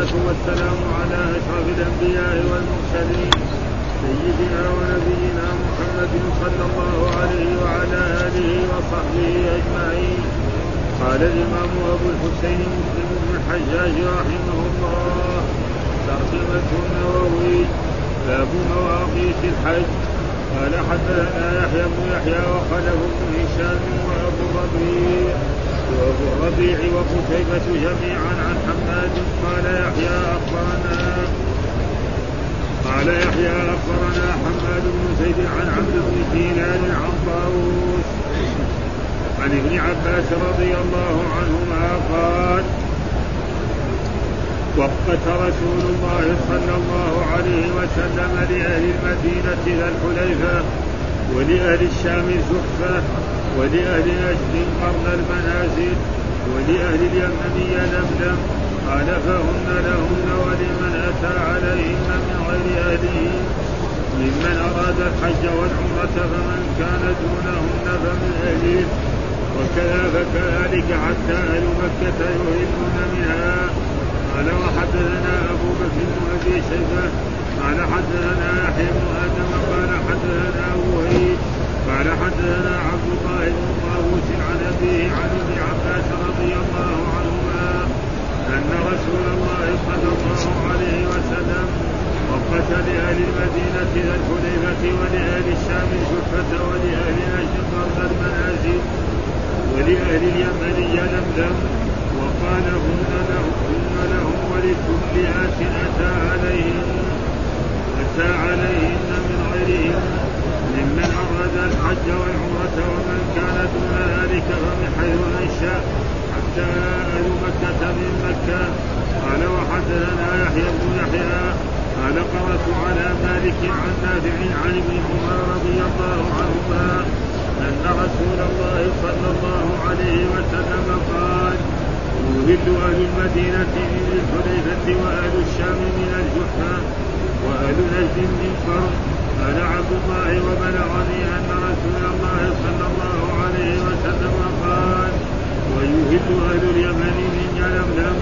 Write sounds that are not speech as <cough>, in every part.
والصلاة والسلام على أشرف الأنبياء والمرسلين سيدنا ونبينا محمد صلى الله عليه وعلى آله وصحبه أجمعين. قال الإمام أبو الحسين مسلم بن الحجاج رحمه الله ترجمة النووي باب مواقيت الحج. قال حدثنا يحيى بن يحيى وخلف بن هشام وأبو الربيع وابو الربيع وقتيبة جميعا عن حماد قال يحيى أخبرنا. قال يحيى أخبرنا حماد بن زيد عن عبد بن دينار عن طاووس. عن ابن عباس رضي الله عنهما قال وقت رسول الله صلى الله عليه وسلم لأهل المدينة ذا الحليفة ولأهل الشام الزحفة ولأهل نجد قرن المنازل ولأهل اليمن يلملم قال فهن لهن ولمن أتى عليهن من غير أهلهن ممن أراد الحج والعمرة فمن كان دونهن فمن أهله. وكذا فكذلك حتى أهل مكة يهلون منها. قال وحدثنا أبو بكر بن أبي شيبة قال حدثنا يحيى بن آدم قال حدثنا وهيب قال حدثنا عبد الله بن طاووس ابيه عن ابن عباس رضي الله عنهما أن رسول الله صلى الله عليه وسلم وقت لأهل المدينة ذا الحليفه ولأهل الشام الجحفه ولأهل نجد فرد المنازل ولأهل اليمن يلملم وقال هن لهم هن لهم ولكل آت أتى عليهن أتى عليهن من غيرهن ممن أراد الحج والعمرة ومن كان دون ذلك فمن حيث أنشأ حتى أهل مكة من مكة. قال وحدثنا يحيى بن يحيى قال قرأت على مالك عن نافع عن ابن عمر رضي الله عنهما أن رسول الله صلى الله عليه وسلم قال يهل أهل المدينة من الحليفة وأهل الشام من الجحفة وأهل نجد من قرن قال عبد الله وبلغني أن رسول الله صلى الله عليه وسلم قال ويهل أهل اليمن من يلملم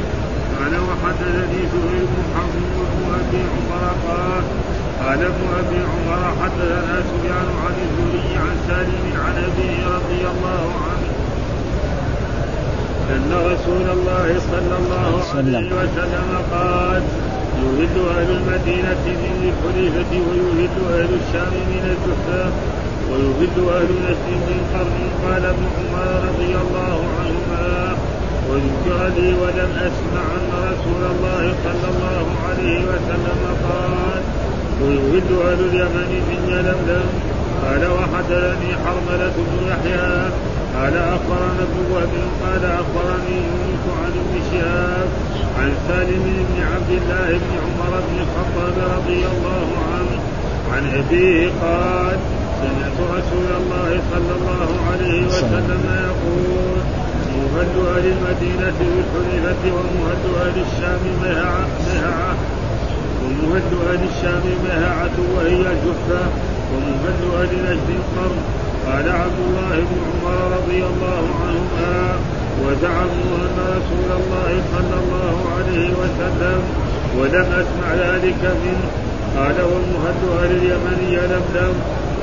قال وحدثني زهير بن حرب وابن أبي عمر قال قال ابن أبي عمر حدثنا سفيان عن الزهري عن سالم عن أبيه رضي الله عنه أن رسول الله صلى الله عليه وسلم قال يهد أهل المدينة من الحليفة ويهد أهل الشام من الجحفة ويهد أهل نجد من قرن قال ابن عمر رضي الله عنهما وذكر لي ولم أسمع أن رسول الله صلى الله عليه وسلم قال ويهد أهل اليمن من يلملم. قال وحدثني حرملة بن يحيى. قال أخبرنا ابن وهب. قال أخبرني يونس عن ابن شهاب. عن سالم بن عبد الله بن عمر بن الخطاب رضي الله عنه عن ابيه قال سمعت رسول الله صلى الله عليه وسلم يقول مهد أهل المدينة بالحليفة ومهد أهل الشام مهعه ومهد أهل الشام مهعه وهي الجحفه ومهد أهل نجد قرن. قال عبد الله بن عمر رضي الله عنهما ان رسول الله صلى الله عليه وسلم ولم اسمع ذلك منه قال والمهد أهل اليمن يلملم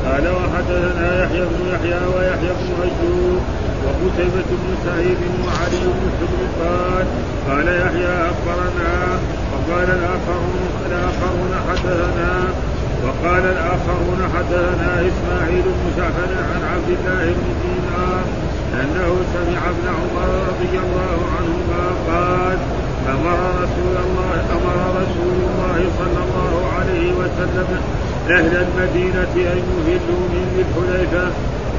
قال وحدثنا يحيى بن يحيى ويحيى بن ايوب وقتيبة بن سعيد وعلي بن حجر قال قال يحيى أخبرنا. وقال الآخرون الآخرون حدثنا. وقال الآخرون حدثنا إسماعيل بن عن عبد الله بن دينار أنه سمع ابن عمر رضي الله عنهما قال أمر رسول الله أمر رسول الله صلى الله عليه وسلم أهل المدينة أن يهلوا من ذي الحليفة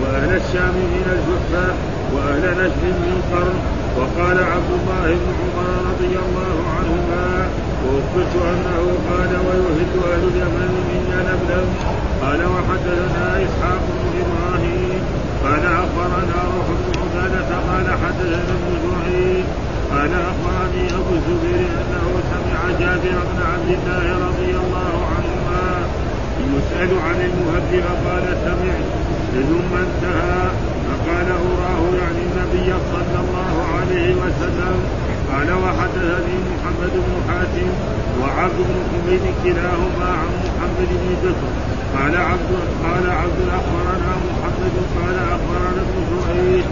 وأهل الشام من الجحفة وأهل نجد من قرن وقال عبد الله بن عمر رضي الله عنهما وأخبرت أنه قال ويهد أهل اليمن من يلملم قال وحدثنا إسحاق بن إبراهيم. قال أخبرنا روح بن عبادة. قال حدثنا ابن جعيد قال أخبرني أبو الزبير أنه سمع جابر بن عبد الله رضي الله عنهما يسأل عن المهد فقال سمعت. ثم انتهى. فقال أراه يعني النبي صلى الله عليه وسلم. قال وحدثني محمد بن حاتم وعبد بن حميد كلاهما عن محمد بن بكر قال عبد قال عبد اخبرنا محمد قال أخبرنا ابن زهير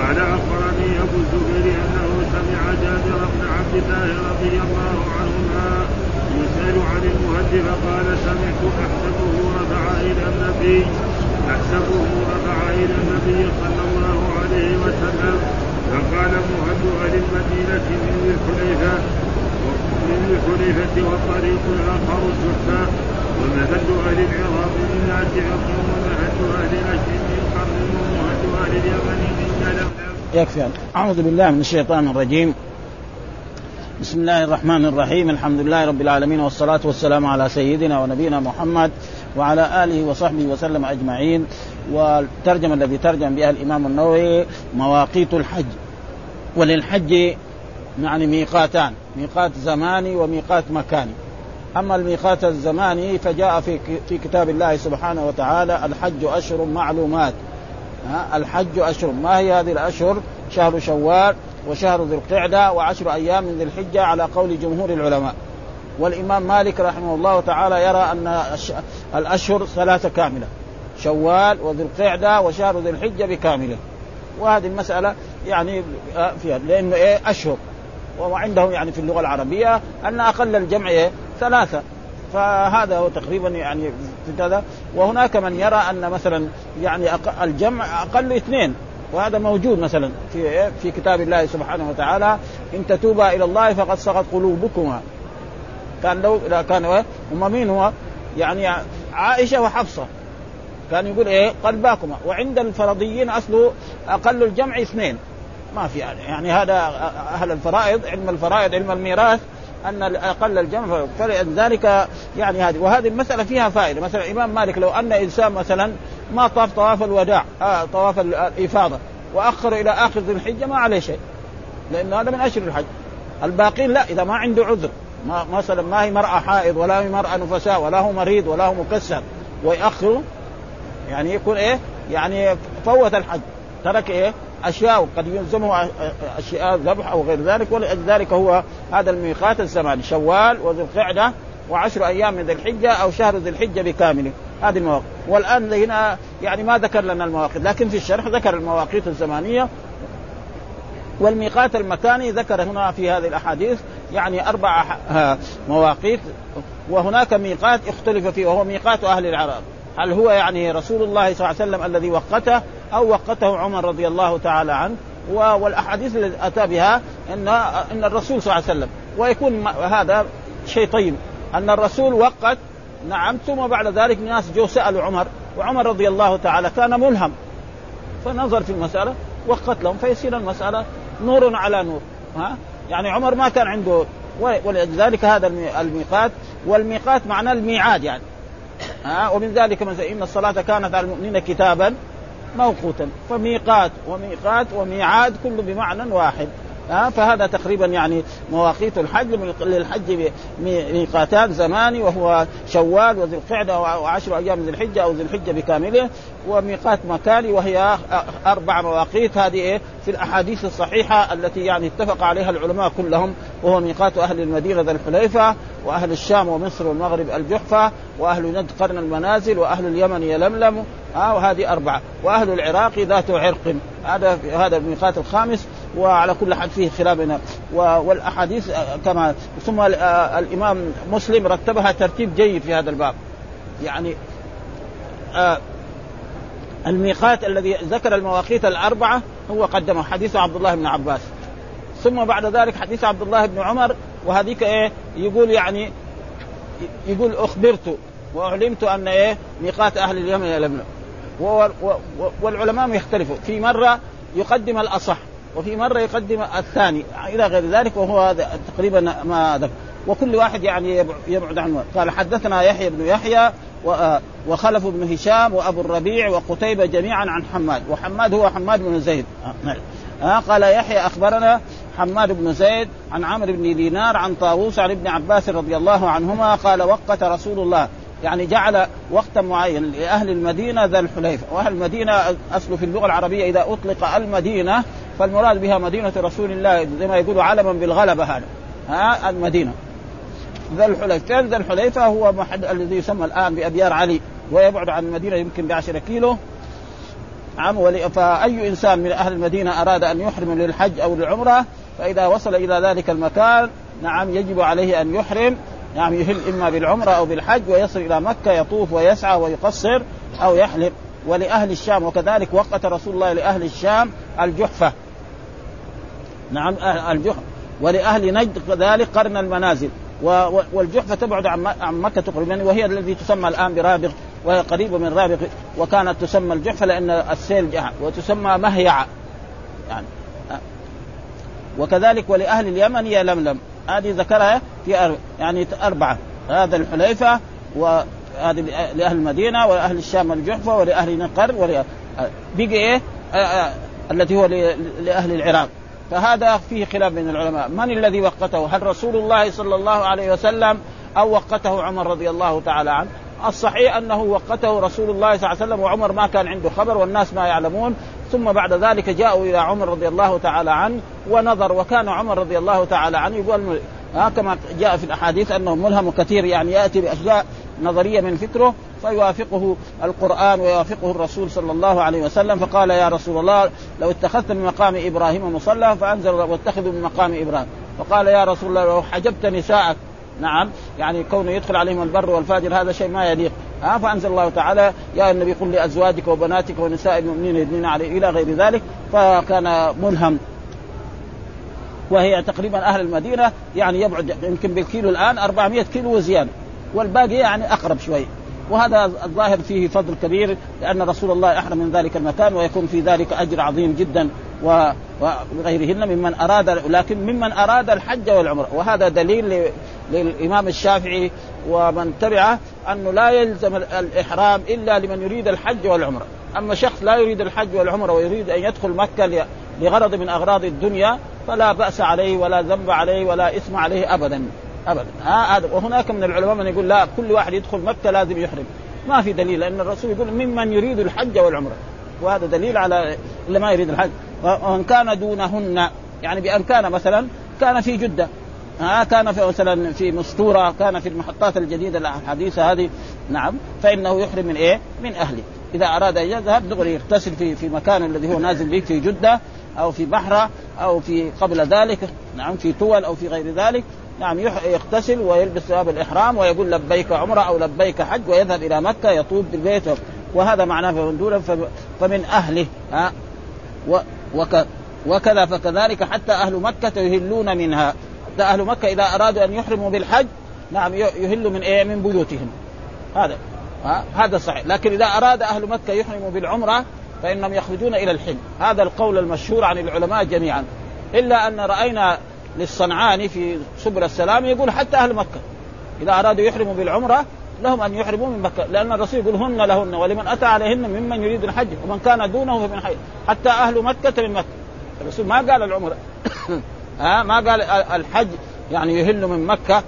قال أخبرني أبو الزبير أنه سمع جابر بن عبد الله رضي الله عنهما يسأل عن المهدي فقال سمعت احسبه رفع إلى النبي أحسبه رفع إلى النبي صلى الله فقال مهد أهل المدينة من ذي الحليفة من ذي الحليفة والطريق الآخر الجحفه ومهد أهل العراق من عرق. ومهد أهل نجد من قرن. ومهد أهل اليمن من جلب يكفي أعوذ بالله من الشيطان الرجيم. بسم الله الرحمن الرحيم. الحمد لله رب العالمين والصلاة والسلام على سيدنا ونبينا محمد وعلى آله وصحبه وسلم أجمعين. والترجمة الذي ترجم بها الإمام النووي مواقيت الحج. وللحج يعني ميقاتان ميقات زماني وميقات مكاني. أما الميقات الزماني فجاء في في كتاب الله سبحانه وتعالى الحج أشهر معلومات. الحج أشهر. ما هي هذه الأشهر؟ شهر شوال وشهر ذي القعدة وعشر أيام من ذي الحجة على قول جمهور العلماء. والإمام مالك رحمه الله تعالى يرى أن الأشهر ثلاثة كاملة شوال وذي القعدة وشهر ذي الحجة بكاملة. وهذه المسألة يعني آه، فيها. لأنه إيه أشهر. وعندهم يعني في اللغة العربية أن أقل الجمع إيه ثلاثة. فهذا هو تقريبا يعني كذا وهناك من يرى أن مثلا يعني الجمع أقل اثنين. وهذا موجود مثلا في في كتاب الله سبحانه وتعالى إن تتوبا إلى الله فقد صغت قلوبكما. كان لو كان هم مين هو؟ يعني عائشة وحفصة. كان يقول إيه قلباكما. وعند الفرضيين أصله أقل الجمع اثنين. ما في يعني, يعني هذا أهل الفرائض علم الفرائض علم الميراث أن أقل الجمع فلذلك يعني هذه. وهذه المسألة فيها فائدة. مثلا الإمام مالك لو أن إنسان مثلا ما طاف طواف الوداع آه طواف الإفاضة وأخر إلى آخر ذي الحجة ما عليه شيء لأنه هذا من اشهر الحج. الباقين لا إذا ما عنده عذر ما مثلا ما هي مرأة حائض ولا هي مرأة نفساء ولا هو مريض ولا هو مكسر ويأخره يعني يكون إيه؟ يعني فوت الحج. ترك إيه؟ أشياء قد يلزمه أشياء ذبح أو غير ذلك ولذلك هو هذا الميقات الزمان شوال وذو القعدة وعشر أيام من ذي الحجة أو شهر ذي الحجة بكامله. هذه المواقيت والآن هنا يعني ما ذكر لنا المواقيت لكن في الشرح ذكر المواقيت الزمانية. والميقات المكاني ذكر هنا في هذه الأحاديث يعني أربع مواقيت وهناك ميقات اختلف فيه وهو ميقات أهل العراق. هل هو يعني رسول الله صلى الله عليه وسلم الذي وقته أو وقته عمر رضي الله تعالى عنه؟ والأحاديث التي أتى بها ان إن الرسول صلى الله عليه وسلم. ويكون هذا شيء طيب أن الرسول وقت نعم ثم بعد ذلك ناس جو سألوا عمر وعمر رضي الله تعالى كان ملهم. فنظر في المسألة وقت لهم فيصير المسألة نور على نور. ها؟ يعني عمر ما كان عنده ولذلك هذا الميقات. والميقات معناه الميعاد يعني. ها؟ ومن ذلك مثلا إن الصلاة كانت على المؤمنين كتابا موقوتا. فميقات وميقات وميعاد كله بمعنى واحد. ها فهذا تقريبا يعني مواقيت الحج للحج ميقاتان زماني وهو شوال وذي القعدة وعشر أيام ذي الحجة أو ذي الحجة بكامله وميقات مكاني وهي أربع مواقيت. هذه إيه؟ في الأحاديث الصحيحة التي يعني اتفق عليها العلماء كلهم وهو ميقات أهل المدينة ذا الحليفة وأهل الشام ومصر والمغرب الجحفة وأهل نجد قرن المنازل وأهل اليمن يلملم ها وهذه أربعة. وأهل العراق ذات عرق. هذا هذا الميقات الخامس وعلى كل حال فيه خلاف والأحاديث كما ثم الإمام مسلم رتبها ترتيب جيد في هذا الباب. يعني آه الميقات الذي ذكر المواقيت الأربعة هو قدمه حديث عبد الله بن عباس. ثم بعد ذلك حديث عبد الله بن عمر وهذيك إيه يقول يعني يقول أخبرت واعلمت أن إيه ميقات أهل اليمن يلملم والعلماء يختلفوا. في مرة يقدم الأصح وفي مرة يقدم الثاني. إلى غير ذلك وهو تقريبا ما ذكر. وكل واحد يعني يبعد عنه. قال حدثنا يحيى بن يحيى وخلف بن هشام وأبو الربيع وقتيبة جميعا عن حماد. وحماد هو حماد بن زيد. آه قال يحيى أخبرنا حماد بن زيد عن عمرو بن دينار عن طاووس عن ابن عباس رضي الله عنهما قال وقت رسول الله يعني جعل وقتا معين لأهل المدينة ذا الحليفة، وأهل المدينة اصله في اللغة العربية إذا أطلق المدينة فالمراد بها مدينة رسول الله زي ما يقولوا علما بالغلبة هذا. ها المدينة. ذا الحليفة. فين ذا الحليفة؟ هو محل الذي يسمى الآن بأبيار علي ويبعد عن المدينة يمكن ب 10 كيلو نعم فأي إنسان من أهل المدينة أراد أن يحرم للحج أو للعمرة فإذا وصل إلى ذلك المكان نعم يجب عليه أن يحرم. نعم يهل إما بالعمرة أو بالحج ويصل إلى مكة يطوف ويسعى ويقصر أو يحلم ولأهل الشام وكذلك وقت رسول الله لأهل الشام الجحفة. نعم الجحفه ولأهل نجد كذلك قرن المنازل. والجحفة تبعد عن مكة تقريبا وهي التي تسمى الآن برابغ وهي قريبه من رابغ وكانت تسمى الجحفة لأن السيل وتسمى مهيعه يعني وكذلك ولأهل اليمن هي لملم. هذه ذكرها في يعني أربعة. هذا الحليفة وهذه لأهل المدينة ولأهل الشام الجحفة ولأهل نقر بقي إيه؟ التي هو لأهل العراق. فهذا فيه خلاف بين العلماء. من الذي وقته؟ هل رسول الله صلى الله عليه وسلم أو وقته عمر رضي الله تعالى عنه؟ الصحيح أنه وقته رسول الله صلى الله عليه وسلم وعمر ما كان عنده خبر والناس ما يعلمون. ثم بعد ذلك جاءوا إلى عمر رضي الله تعالى عنه ونظر وكان عمر رضي الله تعالى عنه يقول ها كما جاء في الأحاديث أنه ملهم كثير يعني يأتي بأشياء نظرية من فكره فيوافقه القرآن ويوافقه الرسول صلى الله عليه وسلم فقال يا رسول الله لو اتخذت من مقام إبراهيم مصلى فأنزل واتخذوا من مقام إبراهيم. فقال يا رسول الله لو حجبت نساءك نعم يعني كونه يدخل عليهم البر والفاجر هذا شيء ما يليق. ها فأنزل الله تعالى يا النبي قل لأزواجك وبناتك ونساء المؤمنين يدنين عليه إلى غير ذلك فكان ملهم. وهي تقريبا أهل المدينة يعني يبعد يمكن بالكيلو الآن 400 كيلو وزياده والباقي يعني أقرب شوي. وهذا الظاهر فيه فضل كبير لأن رسول الله أحرم من ذلك المكان ويكون في ذلك أجر عظيم جدا وغيرهن ممن أراد لكن ممن أراد الحج والعمرة. وهذا دليل للإمام الشافعي ومن تبعه أنه لا يلزم الإحرام إلا لمن يريد الحج والعمرة، أما شخص لا يريد الحج والعمرة ويريد أن يدخل مكة لغرض من أغراض الدنيا فلا بأس عليه ولا ذنب عليه ولا إثم عليه ابدا. ابدا. هذا. وهناك من العلماء من يقول لا كل واحد يدخل مكة لازم يحرم. ما في دليل لأن الرسول يقول ممن يريد الحج والعمرة. وهذا دليل على اللي ما يريد الحج. ومن كان دونهن يعني بأن كان مثلا كان في جدة. ها كان في مثلا في مستورة كان في المحطات الجديدة الحديثة هذه. نعم. فإنه يحرم من إيه؟ من أهله. إذا أراد أن يذهب دغري يغتسل في في مكان الذي هو نازل به في جدة أو في بحره أو في قبل ذلك. نعم في طول أو في غير ذلك. نعم يغتسل ويلبس ثياب الإحرام ويقول لبيك عمرة أو لبيك حج ويذهب إلى مكة يطوف بالبيت وهذا معناه فمندولا فمن أهله ها وكذا فكذلك حتى أهل مكة يهلون منها. حتى أهل مكة إذا أرادوا أن يحرموا بالحج نعم يهلوا من إيه؟ من بيوتهم. هذا ها هذا صحيح. لكن إذا أراد أهل مكة يحرموا بالعمرة فإنهم يخرجون إلى الحل. هذا القول المشهور عن العلماء جميعا. إلا أن رأينا للصنعاني في سبل السلام يقول حتى أهل مكة. إذا أرادوا يحرموا بالعمرة لهم أن يحرموا من مكة. لأن الرسول يقول هن لهن ولمن أتى عليهن ممن يريد الحج ومن كان دونه فمن حي حتى أهل مكة من مكة. الرسول ما قال العمرة. <coughs> ها؟ ما قال الحج يعني يهل من مكة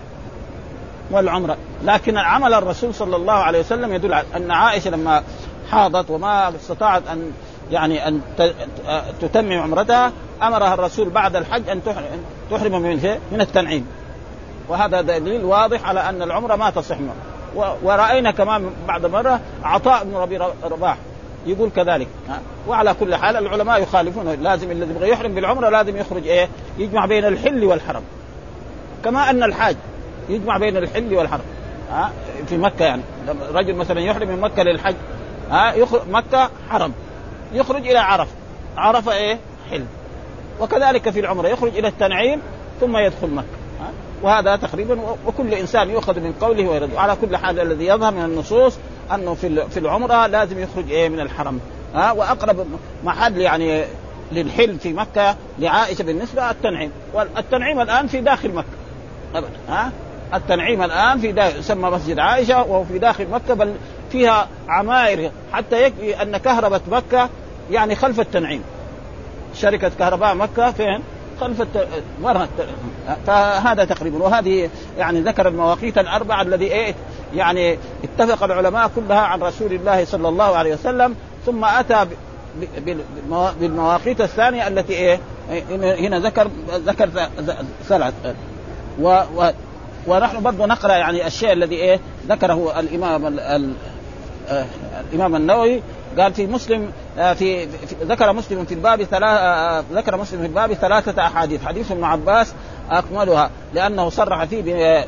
والعمرة. لكن عمل الرسول صلى الله عليه وسلم يدل على أن عائشة لما حاضت وما استطاعت أن يعني أن تتمم عمرتها امرها الرسول بعد الحج أن تحرم من من التنعيم. وهذا دليل واضح على أن العمرة ما تصح ورأينا كمان بعد مرة عطاء بن ربي رباح يقول كذلك وعلى كل حال العلماء يخالفون لازم الذي يبغى يحرم بالعمرة لازم يخرج إيه؟ يجمع بين الحل والحرم. كما أن الحاج يجمع بين الحل والحرم ها؟ في مكة يعني. رجل مثلا يحرم من مكة للحج ها؟ يخرج مكة حرم يخرج إلى عرفة. عرفة إيه؟ حل. وكذلك في العمرة يخرج إلى التنعيم ثم يدخل مكة. وهذا تقريبا وكل إنسان يؤخذ من قوله ويرد. على كل حال الذي يظهر من النصوص أنه في في العمرة لازم يخرج إيه من الحرم. ها؟ وأقرب محل يعني للحل في مكة لعائشة بالنسبة التنعيم. والتنعيم الآن في داخل مكة. ابدا. ها؟ التنعيم الآن في داخل يسمى مسجد عائشة وهو في داخل مكة بل فيها عماير حتى يكفي أن كهرباء مكة يعني خلف التنعيم. شركة كهرباء مكة فين؟ خلف الت... مرة فهذا تقريبا. وهذه يعني ذكر المواقيت الأربعة الذي إيه يعني اتفق العلماء كلها عن رسول الله صلى الله عليه وسلم. ثم أتى بالمواقيت الثانية التي إيه؟ هنا ذكر ذكر ثلاث. و, و ونحن برضه نقرأ يعني الشيء الذي إيه؟ ذكره الإمام ال ال آه الإمام النووي. قال في مسلم في, في ذكر مسلم في الباب ثلاث آه ذكر مسلم في الباب ثلاثة أحاديث. حديث ابن عباس أكملها لأنه صرح فيه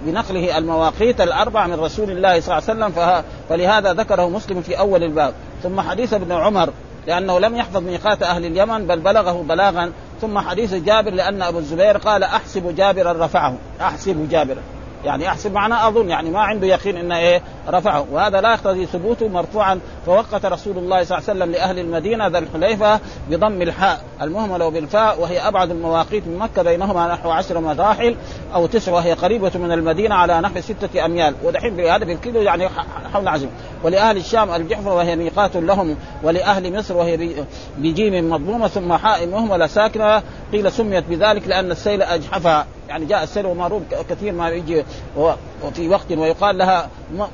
بنقله المواقيت الأربع من رسول الله صلى الله عليه وسلم فلهذا ذكره مسلم في أول الباب. ثم حديث ابن عمر لأنه لم يحفظ ميقات أهل اليمن بل بلغه بلاغا. ثم حديث جابر لأن أبو الزبير قال أحسب جابرا رفعه. أحسب جابرا. يعني أحسب معناه أظن يعني ما عنده يقين إنه إيه رفعه. وهذا لا يقتضي ثبوته مرفوعا. فوقت رسول الله صلى الله عليه وسلم لأهل المدينة ذا الحليفة بضم الحاء المهمله وبالفاء وهي أبعد المواقيت من مكة بينهما نحو عشر مراحل أو تسع وهي قريبة من المدينة على نحو ستة أميال. ودحين بهذا بالكيلو يعني حول عزم ولأهل الشام الجحفه وهي ميقات لهم. ولأهل مصر وهي بجيم مضمومه ثم حاء مهمله ساكنه قيل سميت بذلك لأن السيل أجحفها. يعني جاء السيل ومارون كثير ما يجي وفي وقت ويقال لها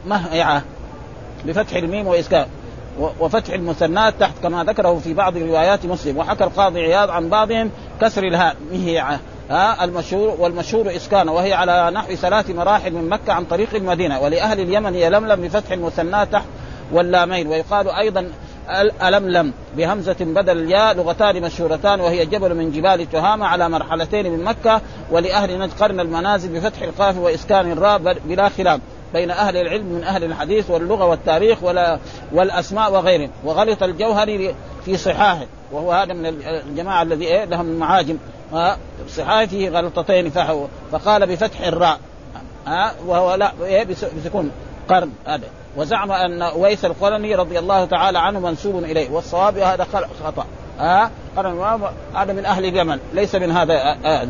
مهيعة بفتح الميم واسكان وفتح المثنات تحت كما ذكره في بعض روايات مسلم. وحكى القاضي عياض عن بعضهم كسر الهاء مهيعة. ها المشهور والمشهور إسكان. وهي على نحو ثلاث مراحل من مكة عن طريق المدينة. ولأهل اليمن هي لملم بفتح المثنات تحت واللامين. ويقال أيضا الألملم بهمزة بدل الياء لغتان مشهورتان وهي جبل من جبال تهامة على مرحلتين من مكة ولأهل نجد قرن المنازل بفتح القاف وإسكان الراء بلا خلاف بين أهل العلم من أهل الحديث واللغة والتاريخ ولا والأسماء وغيرهم. وغلط الجوهري في صحاحه وهو هذا من الجماعة الذي إيه؟ لهم المعاجم صحاحه غلطتين فقال بفتح الراء. ها؟ وهو لا إيه؟ بسكون قرن هذا. وزعم أن اويس القرني رضي الله تعالى عنه منسوب إليه والصواب هذا خطأ. ها؟ هذا من أهل اليمن ليس من هذا آه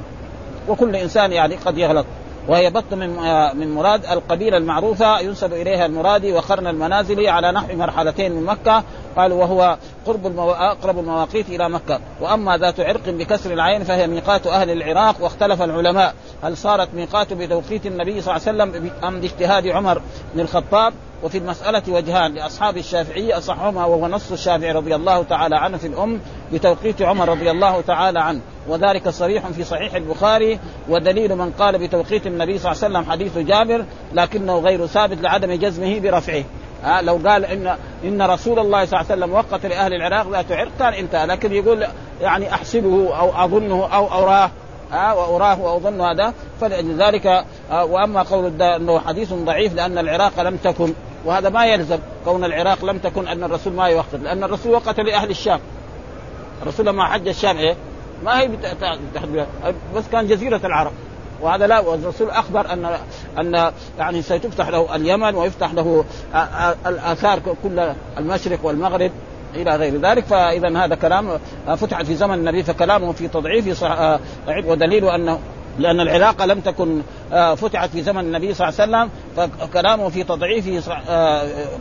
وكل إنسان يعني قد يغلط. وهي بطن من من مراد القبيلة المعروفة ينسب إليها المرادي وقرن المنازل على نحو مرحلتين من مكة. قالوا وهو قرب المو... أقرب المواقيت إلى مكة. وأما ذات عرق بكسر العين فهي ميقات أهل العراق واختلف العلماء. هل صارت ميقات بتوقيت النبي صلى الله عليه وسلم ام باجتهاد عمر بن الخطاب؟ وفي المسألة وجهان لأصحاب الشافعية أصحهما وهو نص الشافعي رضي الله تعالى عنه في الأم بتوقيت عمر رضي الله تعالى عنه. وذلك صريح في صحيح البخاري ودليل من قال بتوقيت النبي صلى الله عليه وسلم حديث جابر لكنه غير ثابت لعدم جزمه برفعه. ها لو قال ان إن رسول الله صلى الله عليه وسلم وقت لأهل العراق ذات عرق كان انتهى لكن يقول يعني أحسبه أو أظنه أو أراه. ها وأراه وأظن هذا. فلذلك وأما قول إنه حديث ضعيف لأن العراق لم تكن. وهذا ما يلزم كون العراق لم تكن أن الرسول ما يوقت لأن الرسول وقت لأهل الشام. الرسول لما حج الشام إيه؟ ما هي بس كان جزيرة العرب. وهذا لا والرسول أخبر ان أن يعني ستفتح له اليمن ويفتح له الآثار كل المشرق والمغرب إلى غير ذلك. فاذا هذا كلام فتحت في زمن النبي فكلامه في تضعيف ودليل انه لأن العراق لم تكن فتحت في زمن النبي صلى الله عليه وسلم فكلامه في تضعيفه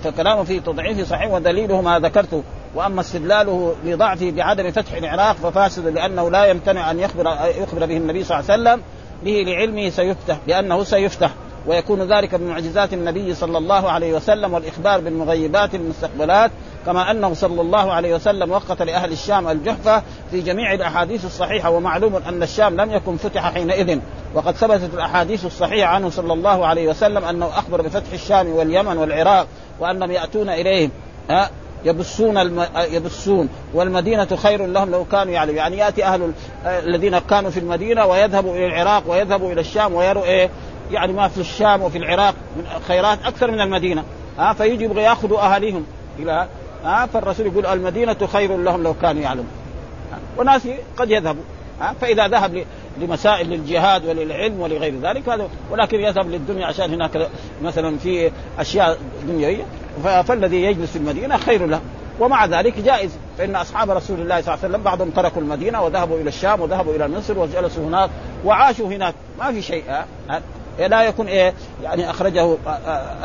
فكلامه في تضعيفه صحيح ودليله ما ذكرته. وأما استدلاله لضعفه بعدم فتح العراق ففاسد لأنه لا يمتنع أن يخبر يخبر به النبي صلى الله عليه وسلم به لعلمه سيفتح لأنه سيفتح. ويكون ذلك من معجزات النبي صلى الله عليه وسلم والإخبار بالمغيبات المستقبلات كما أنه صلى الله عليه وسلم وقت لأهل الشام الجحفة في جميع الأحاديث الصحيحة ومعلوم أن الشام لم يكن فتح حينئذ. وقد ثبتت الأحاديث الصحيحة عنه صلى الله عليه وسلم أنه أخبر بفتح الشام واليمن والعراق وأنهم يأتون اليهم ها يبصون الم... يبصون والمدينة خير لهم لو كانوا يعلمون. يعني يأتي أهل الذين كانوا في المدينة ويذهبوا إلى العراق ويذهبوا إلى الشام ويروا إيه؟ يعني ما في الشام وفي العراق من خيرات أكثر من المدينة. ها فيجي يبغى يأخذوا أهاليهم إلى ها فالرسول يقول المدينة خير لهم لو كانوا يعلمون. وناس قد يذهبوا. ها فإذا ذهب لمسائل للجهاد وللعلم ولغير ذلك هذا ولكن يذهب للدنيا عشان هناك مثلا في أشياء دنيوية فالذي يجلس في المدينة خير له. ومع ذلك جائز فإن أصحاب رسول الله صلى الله عليه وسلم بعضهم تركوا المدينة وذهبوا إلى الشام وذهبوا إلى مصر وجلسوا هناك وعاشوا هناك. ما في شيء لا يكون إيه يعني أخرجه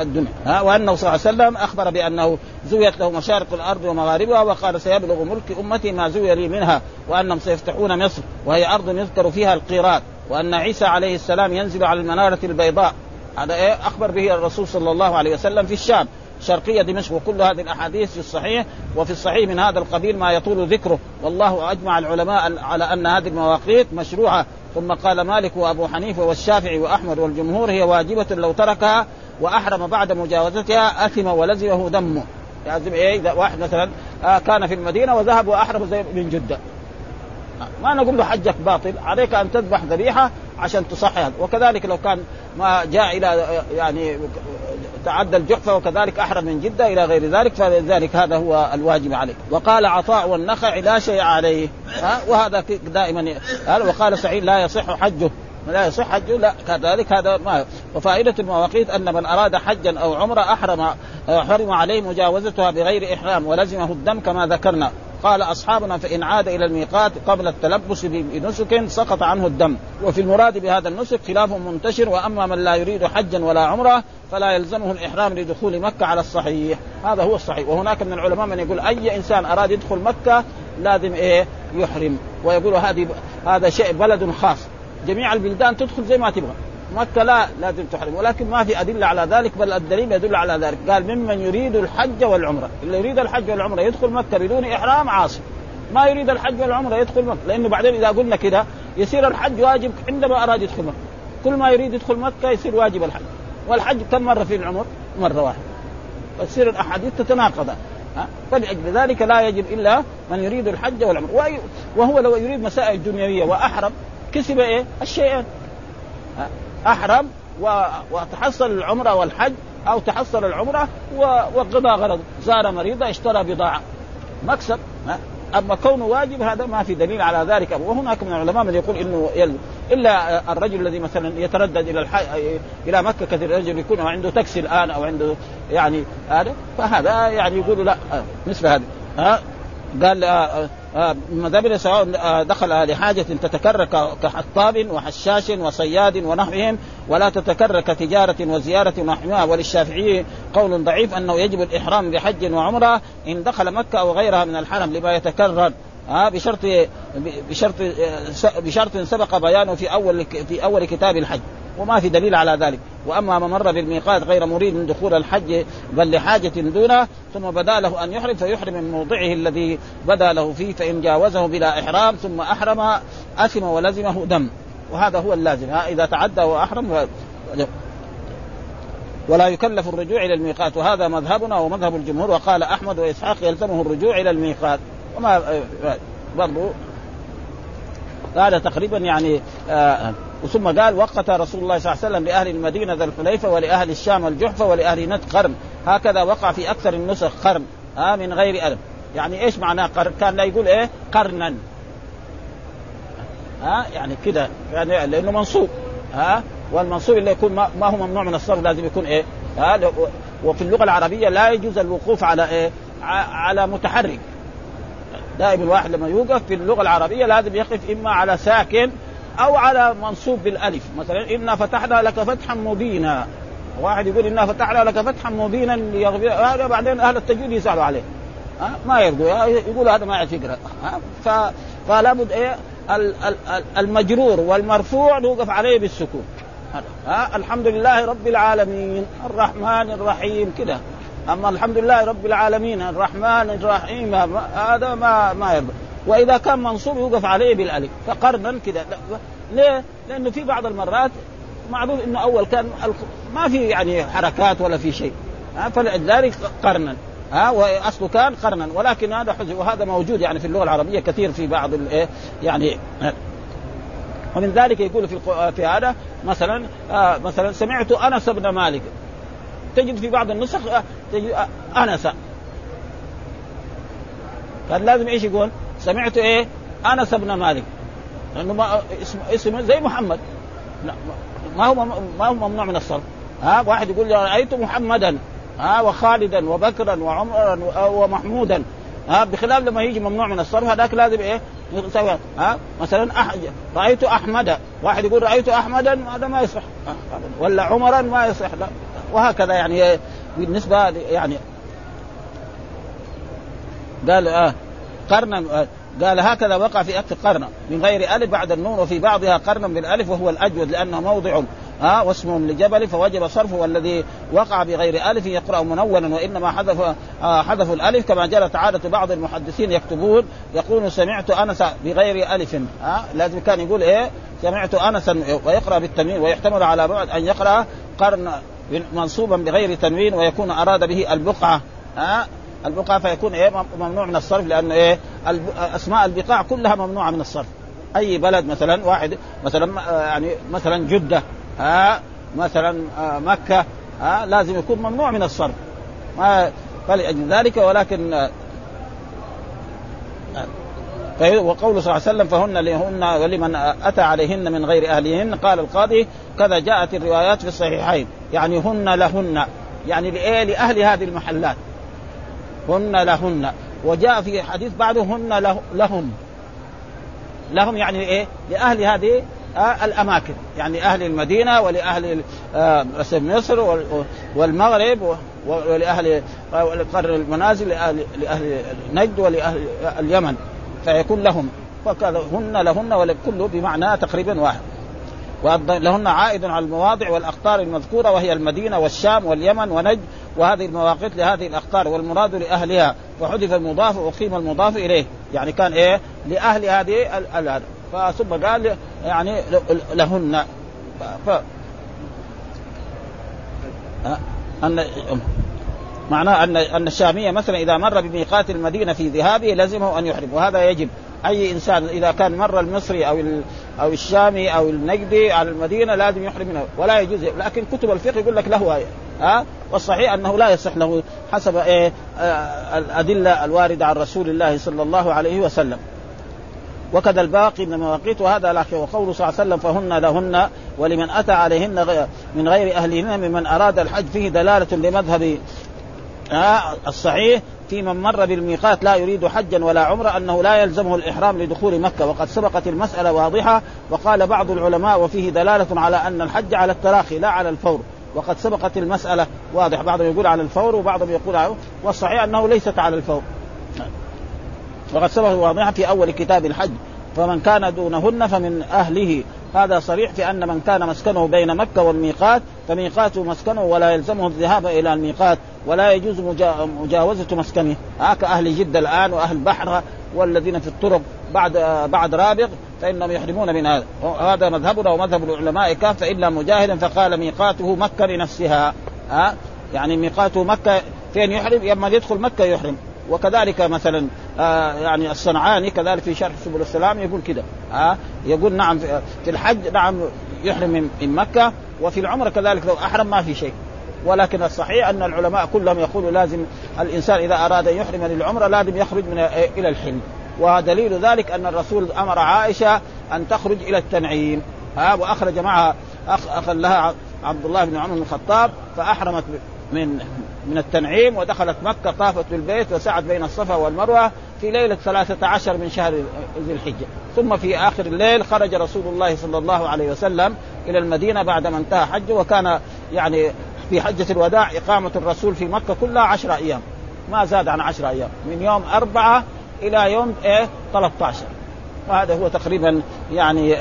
الدنيا. ها وأنه صلى الله عليه وسلم أخبر بأنه زويت له مشارق الأرض ومغاربها وقال سيبلغ ملك أمتي ما زوي لي منها وأنهم سيفتحون مصر وهي أرض يذكر فيها القيراط وأن عيسى عليه السلام ينزل على المنارة البيضاء. هذا إيه أخبر به الرسول صلى الله عليه وسلم في الشام شرقية دمشق وكل هذه الأحاديث في الصحيح وفي الصحيح من هذا القبيل ما يطول ذكره. والله أجمع العلماء على أن هذه المواقيت مشروعة ثم قال مالك وأبو حنيفة والشافعي وأحمد والجمهور هي واجبة لو تركها وأحرم بعد مجاوزتها أثم ولزمه دمه. لازم إيه إذا واحد مثلا آه كان في المدينة وذهب وأحرم زي من جدة. ما نقول له حجك باطل عليك أن تذبح ذبيحة عشان هذا وكذلك لو كان ما جاء إلى يعني تعدى الجحفة وكذلك أحرم من جدة إلى غير ذلك فلذلك هذا هو الواجب عليه. وقال عطاء والنخع لا شيء عليه. ها؟ وهذا دائما وقال سعيد لا يصح حجه. لا يصح حجه لا. كذلك هذا ما وفائدة المواقيت أن من أراد حجا أو عمرة أحرم حرم عليه مجاوزتها بغير إحرام ولزمه الدم كما ذكرنا. قال أصحابنا فإن عاد إلى الميقات قبل التلبس بنسك سقط عنه الدم. وفي المراد بهذا النسك خلاف منتشر وأما من لا يريد حجا ولا عمرة فلا يلزمه الإحرام لدخول مكة على الصحيح. هذا هو الصحيح. وهناك من العلماء من يقول أي إنسان أراد يدخل مكة لازم إيه؟ يحرم. ويقول هذه هذا شيء بلد خاص. جميع البلدان تدخل زي ما تبغى. مكة لا لازم تحرم ولكن ما في أدلة على ذلك بل الدليل يدل على ذلك. قال ممن يريد الحج والعمرة. اللي يريد الحج والعمرة يدخل مكة بدون إحرام عاصي. ما يريد الحج والعمرة يدخل مكة. لأنه بعدين إذا قلنا كده يصير الحج واجب عندما أراد يدخل مكة. كل ما يريد يدخل مكة يصير واجب الحج. والحج كم مرة في العمر؟ مرة واحدة. تصير الأحاديث تتناقض. فلأجل ذلك لا يجب إلا من يريد الحج والعمرة. وهو لو يريد مسائل دنيوية وأحرم كسب إيه؟ الشيئين أحرم وتحصل العمرة والحج أو تحصل العمرة وقضى غرض. زار مريضة اشترى بضاعة. مكسب أما كونه واجب هذا ما في دليل على ذلك. وهناك من العلماء من يقول إنه يل... إلا الرجل الذي مثلا يتردد إلى الح... إلى مكة كثير رجل يكون عنده تاكسي الآن أو عنده يعني هذا فهذا يعني يقول لا مثل هذا ها قال آه مذهبنا سواء آه دخل لحاجة تتكرر كحطاب وحشاش وصياد ونحوهم ولا تتكرر كتجارة وزيارة ونحوها. وللشافعي قول ضعيف أنه يجب الإحرام بحج وعمرة إن دخل مكة أو غيرها من الحرم لما يتكرر. ها بشرط بشرط بشرط سبق بيانه في أول في أول كتاب الحج وما في دليل على ذلك. وأما من مر بالميقات غير مريد من دخول الحج بل لحاجة دونه ثم بدا له أن يحرم فيحرم من موضعه الذي بدا له فيه فإن جاوزه بلا إحرام ثم أحرم أثم ولزمه دم. وهذا هو اللازم. ها إذا تعدى وأحرم ولا يكلف الرجوع إلى الميقات. وهذا مذهبنا ومذهب الجمهور وقال أحمد وإسحاق يلزمه الرجوع إلى الميقات. وما برضو هذا تقريبا يعني آه ثم قال وقت رسول الله صلى الله عليه وسلم لأهل المدينة ذا الحليفة ولأهل الشام الجحفه ولأهل نت قرن. هكذا وقع في أكثر النسخ قرن آه من غير الف يعني إيش معناه قرن؟ كان لا يقول إيه؟ قرنا. ها آه يعني كده يعني لأنه منصوب. ها آه والمنصوب اللي يكون ما, ما هو ممنوع من الصرف لازم يكون إيه؟ ها آه وفي اللغة العربية لا يجوز الوقوف على إيه؟ على متحرك. دائما الواحد لما يوقف في اللغة العربية لازم يقف إما على ساكن أو على منصوب بالألف. مثلا إنا فتحنا لك فتحا مبينا. واحد يقول إنا فتحنا لك فتحا مبينا ليغفر هذا بعدين أهل التجويد يسألوا عليه. ها؟ ما يرضوا. يقولوا هذا ما يعرف يقرأ. فلا بد إيه؟ المجرور والمرفوع نوقف عليه بالسكون. ها؟ الحمد لله رب العالمين. الرحمن الرحيم. كده. أما الحمد لله رب العالمين الرحمن الرحيم هذا ما ما يرضى. وإذا كان منصوب يوقف عليه بالألف فقرنا كذا ليه؟ لأنه في بعض المرات معروف إنه أول كان ما في يعني حركات ولا في شيء. فلذلك قرنا. ها واصله كان قرنا. ولكن هذا حزن وهذا موجود يعني في اللغة العربية كثير في بعض الايه يعني ومن ذلك يقول في في هذا مثلا آه مثلا سمعت أنس بن مالك تجد في بعض النسخ تجد آنس. كان لازم إيش يقول؟ سمعت إيه؟ آنس بن مالك. لأنه ما اسم اسمه زي محمد. ما هو ما هو ممنوع من الصرف. ها واحد يقول رأيت محمدا ها وخالدا وبكرا وعمرا ومحمودا. ها بخلاف لما يجي ممنوع من الصرف هذاك لازم إيه؟ يسوي ها مثلا أح... رأيت أحمد. واحد يقول رأيت احمدا هذا ما يصح. ولا عمرا ما يصح لا. وهكذا يعني بالنسبة يعني قال آه قرنا قال هكذا وقع في أكثر قرن. من غير ألف بعد النون وفي بعضها قرنا بالألف وهو الأجود لأنه موضع ها واسم لجبل فوجب صرفه والذي وقع بغير ألف يقرأ منونا وإنما حذف آه حذف الألف كما جرت عادة بعض المحدثين يكتبون يقول سمعت أنس بغير ألف ها لازم كان يقول إيه سمعت انسا ويقرأ بالتنوين ويحتمل على بعد أن يقرأ قرن منصوبا بغير تنوين ويكون أراد به البقعة. ها؟ البقعة فيكون إيه؟ ممنوع من الصرف لأنه إيه؟ أسماء البقاع كلها ممنوعة من الصرف. أي بلد مثلا واحد مثلا يعني مثلا جدة ها؟ مثلا مكة ها؟ لازم يكون ممنوع من الصرف. فلأجل ذلك ولكن وقوله صلى الله عليه وسلم فهن لهن ولمن أتى عليهن من غير أهلهن. قال القاضي كذا جاءت الروايات في الصحيحين. يعني هن لهن. يعني لايه لأهل هذه المحلات. هن لهن. وجاء في حديث بعده هن له لهم. لهم يعني إيه؟ لأهل هذه آه الأماكن. يعني أهل المدينة ولأهل آه مصر والمغرب ولأهل قرن المنازل لاهل, لأهل نجد ولاهل اليمن. فيكون لهم. هن لهن ولكل بمعنى تقريبا واحد. لهن عائد على المواضع والأقطار المذكورة وهي المدينة والشام واليمن ونجد وهذه المواقيت لهذه الأقطار والمراد لأهلها. فحذف المضاف وأقيم المضاف إليه. يعني كان إيه؟ لأهل هذه الأرض فثم قال يعني لهن. ف... أن معناه أن أن الشامية مثلا إذا مر بميقات المدينة في ذهابه لزمه أن يحرم وهذا يجب. أي إنسان إذا كان مر المصري أو أو الشامي أو النجدي على المدينة لازم يحرم منه. ولا يجوز. لكن كتب الفقه يقول لك له ها؟ والصحيح أنه لا يصح له حسب إيه الأدلة الواردة عن رسول الله صلى الله عليه وسلم. وكذا الباقي من المواقيت وهذا لكن وقوله صلى الله عليه وسلم فهن لهن ولمن أتى عليهن من غير أهلهن ممن أراد الحج فيه دلالة لمذهب الصحيح في من مر بالميقات لا يريد حجا ولا عمرة أنه لا يلزمه الإحرام لدخول مكة وقد سبقت المسألة واضحة وقال بعض العلماء وفيه دلالة على أن الحج على التراخي لا على الفور وقد سبقت المسألة واضح بعضهم يقول على الفور وبعضهم يقول على والصحيح أنه ليست على الفور. وقد سبق واضحا في أول كتاب الحج فمن كان دونهن فمن أهله. هذا صريح في أن من كان مسكنه بين مكة والميقات فميقاته مسكنه ولا يلزمه الذهاب إلى الميقات ولا يجوز مجاوزة مسكنه. هاك أهل جدة الآن وأهل بحر والذين في الطرق بعد بعد رابغ فإنهم يحرمون من هذا. وهذا مذهبنا ومذهب العلماء كافه الا مجاهدا فقال ميقاته مكة لنفسها. ها؟ يعني ميقاته مكة فين يحرم؟ لما يدخل مكة يحرم. وكذلك مثلا آه يعني الصنعاني كذلك في شرح سبل السلام يقول كده آه يقول نعم في الحج نعم يحرم من, مكة وفي العمرة كذلك لو أحرم ما في شيء. ولكن الصحيح أن العلماء كلهم يقولوا لازم الإنسان إذا أراد أن يحرم للعمرة لازم يخرج من إلى الحلم. ودليل ذلك أن الرسول أمر عائشة أن تخرج إلى التنعيم ها وأخرج معها أخ اخ لها عبد الله بن عمر بن الخطاب فأحرمت من من التنعيم ودخلت مكة طافت بالبيت وسعت بين الصفا والمروة في ليلة ثلاثة عشر من شهر ذي الحجة. ثم في آخر الليل خرج رسول الله صلى الله عليه وسلم إلى المدينة بعدما انتهى حجه وكان يعني في حجة الوداع إقامة الرسول في مكة كلها عشر أيام. ما زاد عن عشر أيام. من يوم أربعة إلى يوم إيه؟ 13 وهذا هو تقريبا يعني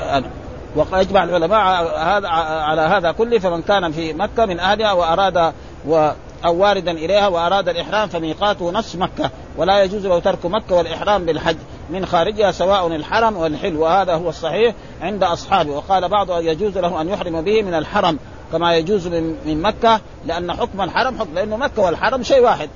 وقد يجمع العلماء هذا على هذا كله فمن كان في مكة من أهلها وأراد و أو واردا إليها وأراد الإحرام فميقاته نصف مكة ولا يجوز له ترك مكة والإحرام بالحج. من خارجها سواء الحرم والحل وهذا هو الصحيح عند أصحابه. وقال بعض يجوز له أن يحرم به من الحرم كما يجوز من, مكة لأن حكم الحرم حكم لأنه مكة والحرم شيء واحد.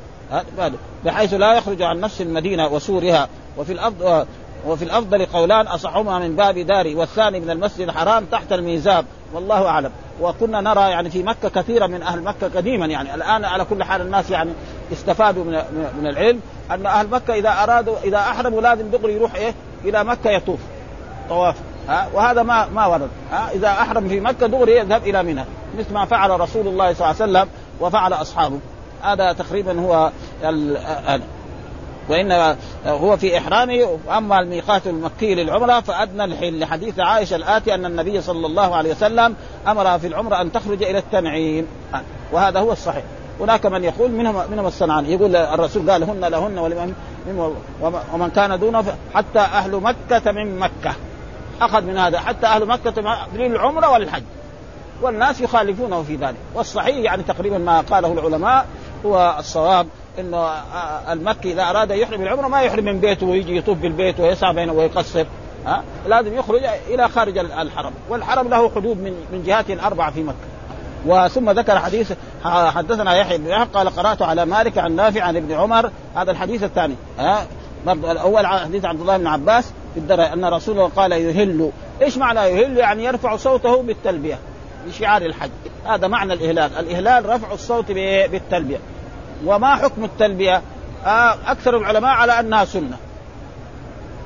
بحيث لا يخرج عن نفس المدينة وسورها. وفي الأفضل وفي الافضل قولان أصحهما من باب داري والثاني من المسجد الحرام تحت الميزاب. والله أعلم. وكنا نرى يعني في مكة كثيرا من أهل مكة قديما يعني. الآن على كل حال الناس يعني استفادوا من من العلم أن أهل مكة إذا أرادوا إذا أحرموا لازم دغري يروح إيه؟ إلى مكة يطوف. طواف. ها؟ وهذا ما ما ورد. ها؟ إذا أحرم في مكة دغري يذهب إلى منى. مثل ما فعل رسول الله صلى الله عليه وسلم وفعل أصحابه. هذا تقريبا هو وان هو في إحرامه وأما الميقات المكي للعمرة فأدنى الحل لحديث عائشة الاتي أن النبي صلى الله عليه وسلم امرها في العمرة أن تخرج إلى التنعيم. وهذا هو الصحيح. هناك من يقول منهم منهم الصنعاني يقول الرسول قال هن لهن ولمن ومن كان دونه حتى أهل مكة من مكة. أخذ من هذا حتى أهل مكة للعمرة والحج. والناس يخالفونه في ذلك. والصحيح يعني تقريبا ما قاله العلماء هو الصواب. إنه المكي إذا أراد يحرم العمره ما يحرم من بيته ويجي يطوف بالبيت ويسعى بينه ويقصر ها لازم يخرج إلى خارج الحرم. والحرم له حدود من من جهات أربعة في مكة. وثم ذكر حديث حدثنا يحيى بن يحيى قال قرأت على مالك عن نافع عن ابن عمر هذا الحديث الثاني ها برضه الأول حديث عبد الله بن عباس في الدرع أن رسول الله قال يهل إيش معنى يهل؟ يعني يرفع صوته بالتلبية بشعار الحج. هذا معنى الإهلال. الإهلال رفع الصوت بالتلبية. وما حكم التلبية؟ آه أكثر العلماء على أنها سنة.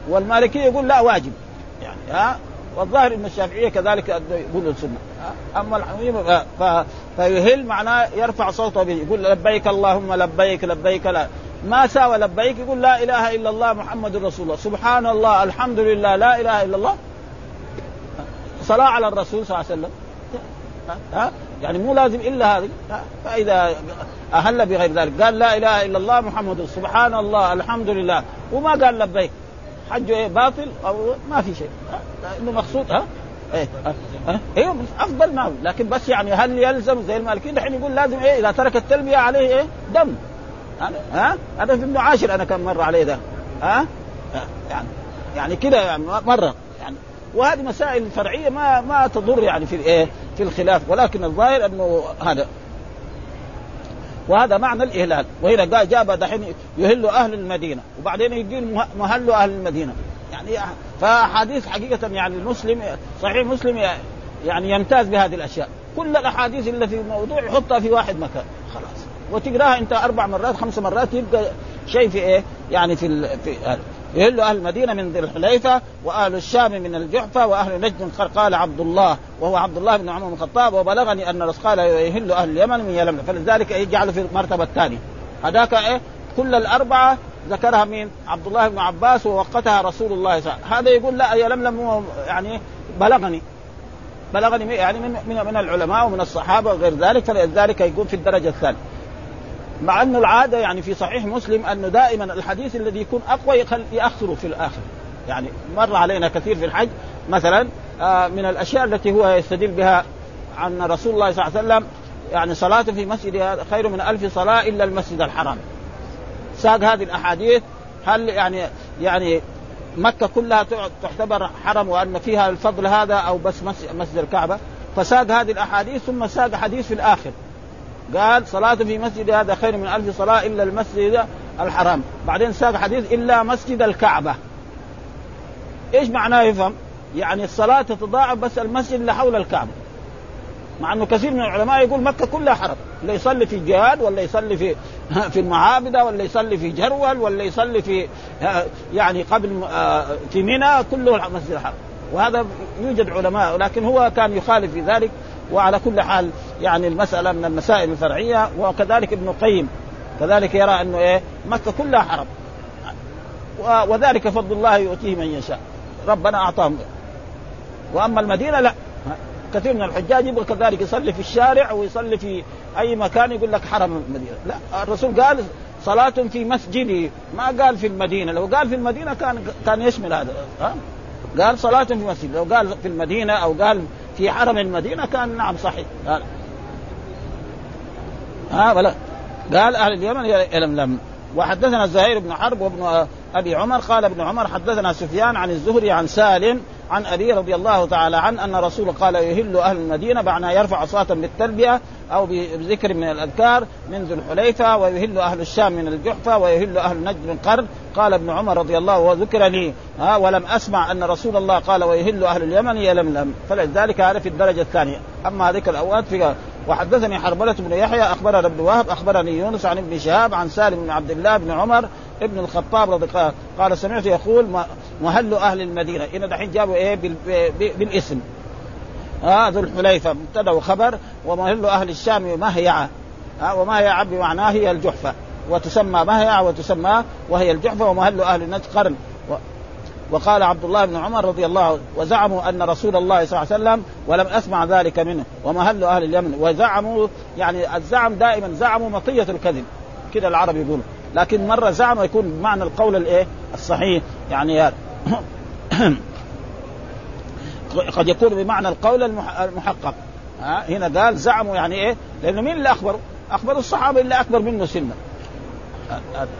والمالكية يقول لا واجب. يعني ها والظاهر إن الشافعية كذلك يقولوا السنة. أما الحميم فيهل معناه يرفع صوته به يقول لبيك اللهم لبيك لبيك لا. ما ساوى لبيك؟ يقول لا إله إلا الله محمد رسول الله. سبحان الله الحمد لله لا إله إلا الله. صلاة على الرسول صلى الله عليه وسلم. ها يعني مو لازم إلا هذه. فإذا أهل بغير ذلك. قال لا إله إلا الله محمد سبحان الله الحمد لله. وما قال لبيك. حجه إيه؟ باطل؟ أو ما في شيء. إنه مقصود. ها؟ إيه. ها؟ أيوه أفضل ما لكن بس يعني هل يلزم زي المالكين دحين يقول لازم إيه؟ إذا ترك التلبيه عليه إيه؟ دم. ها؟ هذا في ابن عاشر أنا كم مر عليه ده ها؟ يعني يعني كده يعني مرة. وهذه مسائل فرعية ما ما تضر يعني في إيه في الخلاف. ولكن الظاهر أنه هذا. وهذا معنى الإهلال. وهنا جاب دحين يهل أهل المدينة. وبعدين يقول مهل أهل المدينة. يعني فأحاديث حقيقة يعني المسلم صحيح مسلم يعني يمتاز بهذه الأشياء. كل الأحاديث اللي في الموضوع يحطها في واحد مكان. خلاص. وتقراها أنت أربع مرات خمس مرات يبقى شيء في إيه؟ يعني في ال... في يهل أهل المدينة من ذي الحليفة وأهل الشام من الجحفة وأهل نجد قال عبد الله وهو عبد الله بن عمر بن الخطاب وبلغني أن قال يهل أهل اليمن من يلملم فلذلك يجعل في المرتبة الثانية. هذاك إيه؟ كل الأربعة ذكرها مين؟ عبد الله بن عباس ووقتها رسول الله صلى الله عليه وسلم. هذا يقول لا يلملم يعني بلغني. بلغني يعني من من, من العلماء ومن الصحابة وغير ذلك فلذلك يقول في الدرجة الثانية. مع انه العادة يعني في صحيح مسلم انه دائما الحديث الذي يكون أقوى ياخره في الآخر. يعني مر علينا كثير في الحج. مثلا آه، من الأشياء التي هو يستدل بها عن رسول الله صلى الله عليه وسلم يعني صلاة في مسجد خير من ألف صلاة إلا المسجد الحرام. ساق هذه الأحاديث هل يعني يعني مكة كلها تعتبر حرم وأن فيها الفضل هذا أو بس مسجد الكعبة؟ فساق هذه الأحاديث ثم ساق حديث في الآخر. قال صلاة في مسجد هذا خير من ألف صلاة إلا المسجد الحرام. بعدين ساق حديث إلا مسجد الكعبة. إيش معناه يفهم؟ يعني الصلاة تتضاعف بس المسجد اللي حول الكعبة. مع إنه كثير من العلماء يقول مكة كلها حرم. اللي يصلي في الجهاد ولا يصلي في <laughs> في المعابده ولا يصلي في جرول ولا يصلي في <laughs> يعني قبل آه، في منى كله مسجد الحرم وهذا يوجد علماء ولكن هو كان يخالف في ذلك. وعلى كل حال يعني المسألة من المسائل الفرعية وكذلك ابن القيم كذلك يرى أنه إيه مكة كلها حرم وذلك فضل الله يؤتيه من يشاء. ربنا أعطاهم. وأما المدينة لا. كثير من الحجاج يبغى كذلك يصلي في الشارع ويصلي في أي مكان يقول لك حرم المدينة. لا الرسول قال صلاة في مسجدي ما قال في المدينة. لو قال في المدينة كان كان يشمل هذا. ها؟ قال صلاة في مسجد. لو قال في المدينة أو قال في حرم المدينة كان نعم صحيح. قال. ها ولا. قال أهل اليمن يلملم وحدثنا زهير بن حرب وابن أبي عمر قال ابن عمر حدثنا سفيان عن الزهري عن سالم عن ابي رضي الله تعالى عنه أن رسول قال يهل أهل المدينة معناه يرفع اصواتا بالتلبية أو بذكر من الأذكار من ذو الحليفة ويهل أهل الشام من الجحفة ويهل أهل نجد من قرن. قال ابن عمر رضي الله وذكر لي ها ولم أسمع أن رسول الله قال ويهل أهل اليمن يلملم. فلذلك هذا في الدرجة الثانية. أما هذيك الأوقات في وحدثني حربلة بن يحيى أخبرنا ابن وهب أخبرني يونس عن ابن شهاب عن سالم بن عبد الله بن عمر ابن الخطاب رضي الله قال سمعت يقول مهل أهل المدينة. هنا دحين جابوا إيه بالاسم. آه ذو الحليفة. مبتدأ وخبر ومهل أهل الشام مهيعه آه ومهيعه بمعناه هي الجحفة. وتسمى مهيعه وتسمى وهي الجحفة ومهل أهل نجد قرن. وقال عبد الله بن عمر رضي الله عنه وزعموا أن رسول الله صلى الله عليه وسلم ولم أسمع ذلك منه. ومهل أهل اليمن. وزعموا يعني الزعم دائما زعموا مطية الكذب. كده العرب يقولوا. لكن مرة زعم يكون بمعنى القول الإيه؟ الصحيح. يعني <coughs> قد يكون بمعنى القول المحقق. ها؟ هنا قال زعموا يعني إيه؟ لأنه مين اللي اخبروا؟ اخبروا الصحابة اللي أكبر منه سنا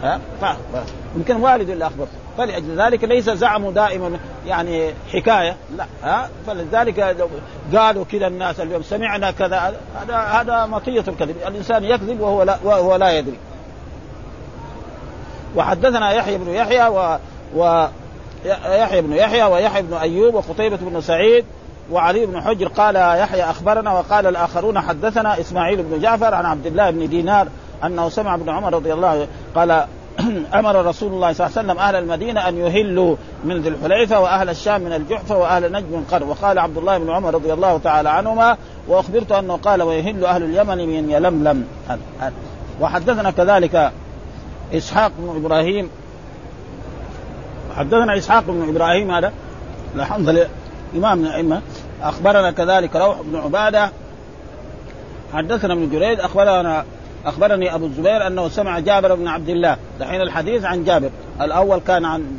ها؟ يمكن والده اللي أخبر. فلأجل ذلك ليس زعموا دائما يعني حكاية. لا. ها؟ فلذلك قالوا كذا الناس اليوم سمعنا كذا هذا هذا مطية الكذب. الإنسان يكذب وهو لا وهو لا يدري. وحدثنا يحيى بن يحيى و, و يحيى بن يحيى ويحيى بن أيوب وقتيبة بن سعيد وعلي بن حجر قال يحيى أخبرنا وقال الآخرون حدثنا إسماعيل بن جعفر عن عبد الله بن دينار أنه سمع ابن عمر رضي الله عنه قال <clears throat> أمر رسول الله صلى الله عليه وسلم أهل المدينة أن يهلوا من ذي الحليفة وأهل الشام من الجحفه وأهل نجد من قرن وقال عبد الله بن عمر رضي الله تعالى عنهما وأخبرت أنه قال ويهل أهل اليمن من يلملم. وحدثنا كذلك إسحاق بن إبراهيم. حدثنا إسحاق بن إبراهيم هذا الحمد لله إمام الأئمة. أخبرنا كذلك روح بن عبادة. حدثنا ابن جريد أخبرنا أخبرني أبو الزبير أنه سمع جابر بن عبد الله. دحين الحديث عن جابر. الأول كان عن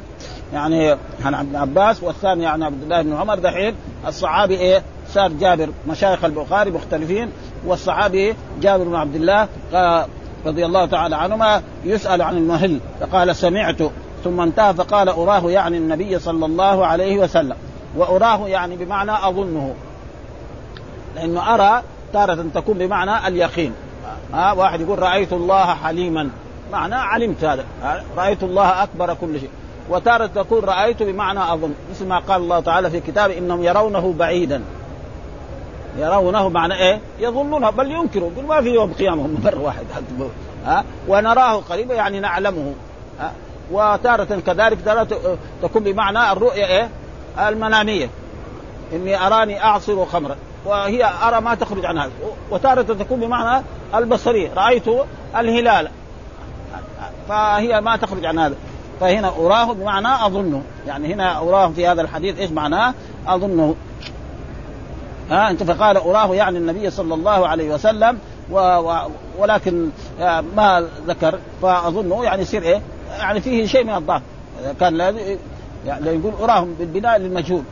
يعني عن ابن عباس والثاني عن عبد الله بن عمر. دحين الصحابي إيه؟ صار جابر. مشايخ البخاري مختلفين والصحابي جابر بن عبد الله رضي الله تعالى عنهما يسأل عن المهل فقال سمعت ثم انتهى فقال أراه يعني النبي صلى الله عليه وسلم وأراه يعني بمعنى أظنه لأنه أرى تارة تكون بمعنى اليقين. ها واحد يقول رأيت الله حليما معنى علمت هذا رأيت الله أكبر كل شيء. وتارة تكون رأيت بمعنى أظن مثل ما قال الله تعالى في كتابه إنهم يرونه بعيدا. يرونه معنى إيه؟ يظنونه بل ينكروا يقول ما في يوم قيامة مرة واحد. ها؟ ونراه قريبا يعني نعلمه. ها؟ وتارة كذلك تارة تكون بمعنى الرؤية إيه؟ المنامية إني أراني أعصر خمرا. وهي أرى ما تخرج عن هذا وتارة تكون بمعنى البصرية. رأيت الهلال. فهي ما تخرج عن هذا. فهنا أراه بمعنى أظنه. يعني هنا أراه في هذا الحديث إيش معناه؟ أظنه. ها انت فقال أراه يعني النبي صلى الله عليه وسلم و و ولكن ما ذكر فأظنه يعني يصير إيه؟ يعني فيه شيء من الضعف كان لا يعني يقول أراهم بالبناء للمجهول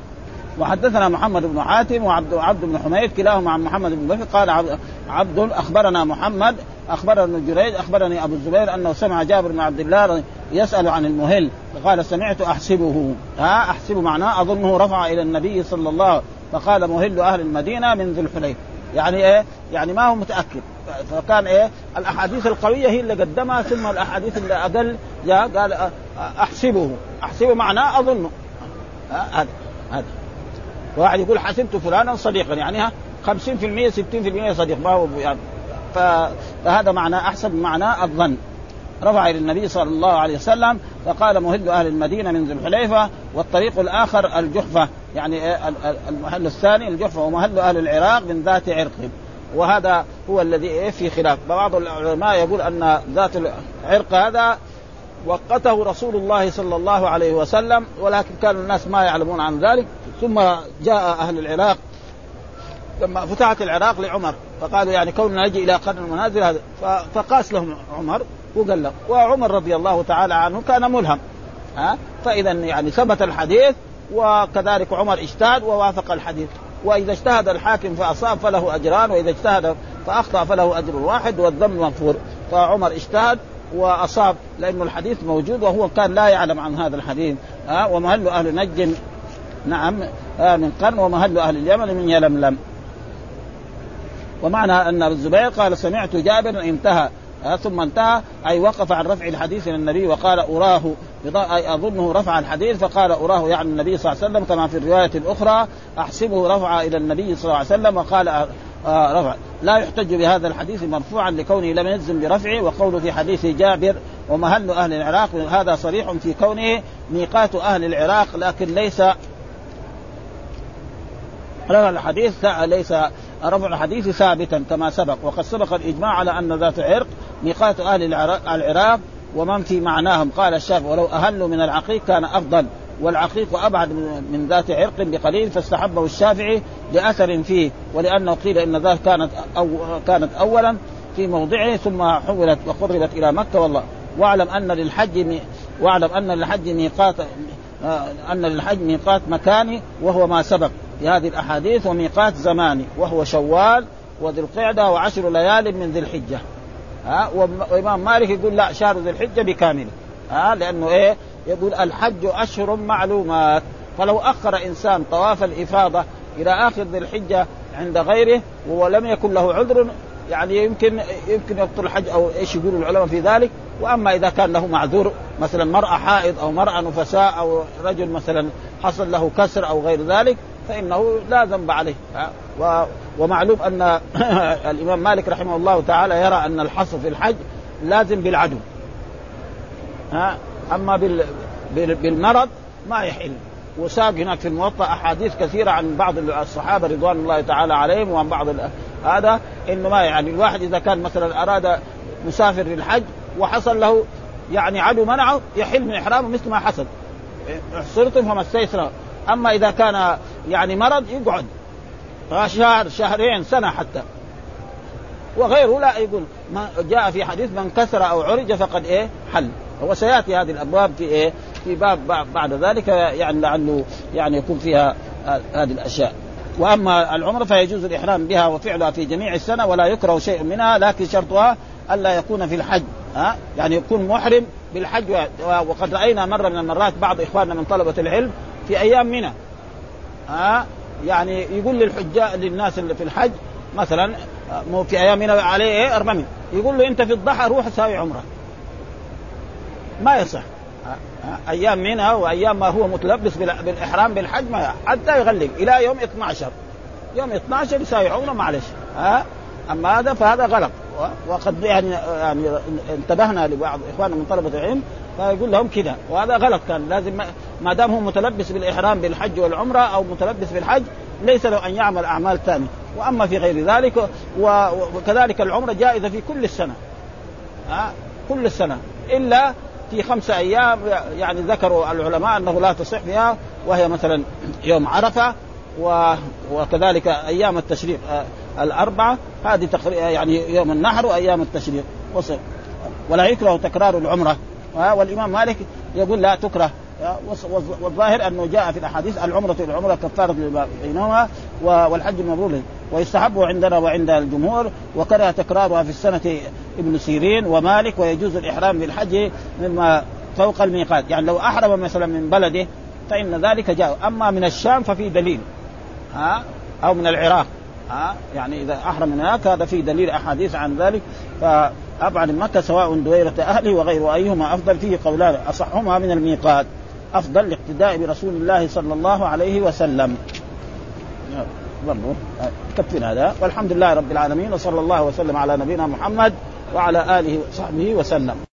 وحدثنا محمد بن حاتم وعبد عبد بن حميد كلاهما عن محمد بن بكر قال عبد أخبرنا محمد اخبرنا ابن جريج أخبرني أبو الزبير أنه سمع جابر بن عبد الله يسأل عن المهل فقال سمعت أحسبه. ها أحسب معناه أظنه رفع إلى النبي صلى الله عليه وسلم. فقال مهل أهل المدينة من ذي الحليف يعني إيه؟ يعني ما هو متأكد. فكان إيه؟ الأحاديث القوية هي اللي قدمها ثم الأحاديث اللي أقل جاء قال أحسبه. أحسبه معناه أظنه. هذا هذا. واحد يقول حسبت فلانا صديقا. يعني ها 50% 60% صديق. ما هو يعني فهذا معناه احسب معناه الظن. رفع إلى النبي صلى الله عليه وسلم فقال مهل أهل المدينة من ذي الحليفة والطريق الآخر الجحفة. يعني المحل الثاني الجحفة ومهل أهل العراق من ذات عرق. وهذا هو الذي في خلاف. بعض العلماء يقول أن ذات العرق هذا وقته رسول الله صلى الله عليه وسلم ولكن كان الناس ما يعلمون عن ذلك. ثم جاء أهل العراق لما فتحت العراق لعمر فقالوا يعني كوننا نجي إلى قرن المنازل هذا فقاس لهم عمر وقال له وعمر رضي الله تعالى عنه كان ملهم ها؟ فإذا يعني ثبت الحديث وكذلك عمر اجتهد ووافق الحديث وإذا اجتهد الحاكم فأصاب فله أجران وإذا اجتهد فأخطأ فله أجر واحد والذنب مغفور فعمر اجتهد وأصاب لأنه الحديث موجود وهو كان لا يعلم عن هذا الحديث ها؟ ومهل أهل نجد نعم من قرن ومهل أهل اليمن من يلملم. ومعنى أن الزبير قال سمعت جابر انتهى. ثم انتهى. أي وقف عن رفع الحديث إلى النبي وقال أراه أي أظنه رفع الحديث فقال أراه يعني النبي صلى الله عليه وسلم كما في الرواية الأخرى أحسبه رفع إلى النبي صلى الله عليه وسلم وقال آه رفع. لا يحتج بهذا الحديث مرفوعا لكونه لم يجزم برفعه وقوله في حديث جابر ومهل أهل العراق هذا صريح في كونه ميقات أهل العراق لكن ليس رفع الحديث ليس رفع الحديث ثابتا كما سبق. وقد سبق الإجماع على أن ذات عرق ميقات أهل العراق ومن في معناهم. قال الشافعي ولو اهلوا من العقيق كان أفضل والعقيق أبعد من ذات عرق بقليل فاستحبه الشافعي لأثر فيه ولأنه قيل إن ذات كانت أو كانت اولا في موضعه ثم حولت وقربت إلى مكة. والله واعلم أن للحج. واعلم أن للحج ميقات أن للحج ميقات مكاني وهو ما سبق. بهذه الأحاديث وميقات زماني وهو شوال وذي القعدة وعشر ليال من ذي الحجة. ها وإمام مالك يقول لا شهر ذي الحجة بكامله. ها لأنه إيه؟ يقول الحج أشهر معلومات. فلو أخر إنسان طواف الإفاضة إلى آخر ذي الحجة عند غيره ولم يكن له عذر يعني يمكن يمكن يبطل الحج أو إيش يقول العلماء في ذلك. وأما إذا كان له معذور مثلا مرأة حائض أو مرأة نفساء أو رجل مثلا حصل له كسر أو غير ذلك فإنه لا ذنب عليه. ومعلوم أن <coughs> الإمام مالك رحمه الله تعالى يرى أن الحصر في الحج لازم بالعدو. ها؟ أما بالمرض ما يحل. وساق هناك في الموطأ أحاديث كثيرة عن بعض الصحابة رضوان الله تعالى عليهم وعن بعض هذا إنه ما يعني. الواحد إذا كان مثلا أراد مسافر للحج وحصل له يعني عدو منعه يحل من إحرامه مثل ما حصل. احصرتم فما استيسر أما إذا كان يعني مرض يقعد شهر شهرين سنة حتى. وغيره لا يقول ما جاء في حديث من كسر أو عرج فقد إيه؟ حل. وسياتي هذه الأبواب في إيه؟ في باب بعد ذلك يعني لعله يعني يكون فيها هذه الأشياء. وأما العمره فيجوز الإحرام بها وفعلها في جميع السنة ولا يكره شيء منها لكن شرطها ألا يكون في الحج. ها؟ يعني يكون محرم بالحج وقد رأينا مرة من المرات بعض إخواننا من طلبة العلم في أيام منى. ها؟ يعني يقول للحجاء للناس اللي في الحج مثلا مو في أيام منى عليه إيه؟ ارممي يقول له أنت في الضحى روح ساوي عمرة. ما يصح. أيام منى وأيام ما هو متلبس بالإحرام بالحج ما حتى يغلق. إلى يوم 12 يوم 12 يساوي عمرة معلش. ها؟ أما هذا فهذا غلط. وقد يعني يعني انتبهنا لبعض إخواننا من طلبة العلم فيقول لهم كذا. وهذا غلط. كان لازم ما دام هو متلبس بالإحرام بالحج والعمرة أو متلبس بالحج ليس له أن يعمل أعمال ثانية. وأما في غير ذلك وكذلك العمرة جائزة في كل السنة. ها كل السنة. إلا في خمسة أيام يعني ذكروا العلماء أنه لا تصح فيها وهي مثلا يوم عرفة وكذلك أيام التشريق آه، الأربعة. هذه يعني يوم النحر وأيام التشريق. ولا يكره تكرار العمرة. والإمام مالك يقول لا تكره. والظاهر أنه جاء في الأحاديث العمرة العمرة كفاره بينهما والحج مبرور ويستحب عندنا وعند الجمهور وكره تكرارها في السنة ابن سيرين ومالك ويجوز الإحرام بالحج مما فوق الميقات. يعني لو أحرم مثلا من بلده فإن ذلك جاء. أما من الشام ففي دليل ها أو من العراق ها يعني إذا أحرم من هناك هذا في دليل أحاديث عن ذلك. فأبعد مكة سواء دويرة أهله وغير أيهما أفضل فيه قولان أصحهما من الميقات. أفضل الاقتداء برسول الله صلى الله عليه وسلم. برضو كفنا هذا. والحمد لله رب العالمين وصلى الله وسلم على نبينا محمد وعلى آله وصحبه وسلم.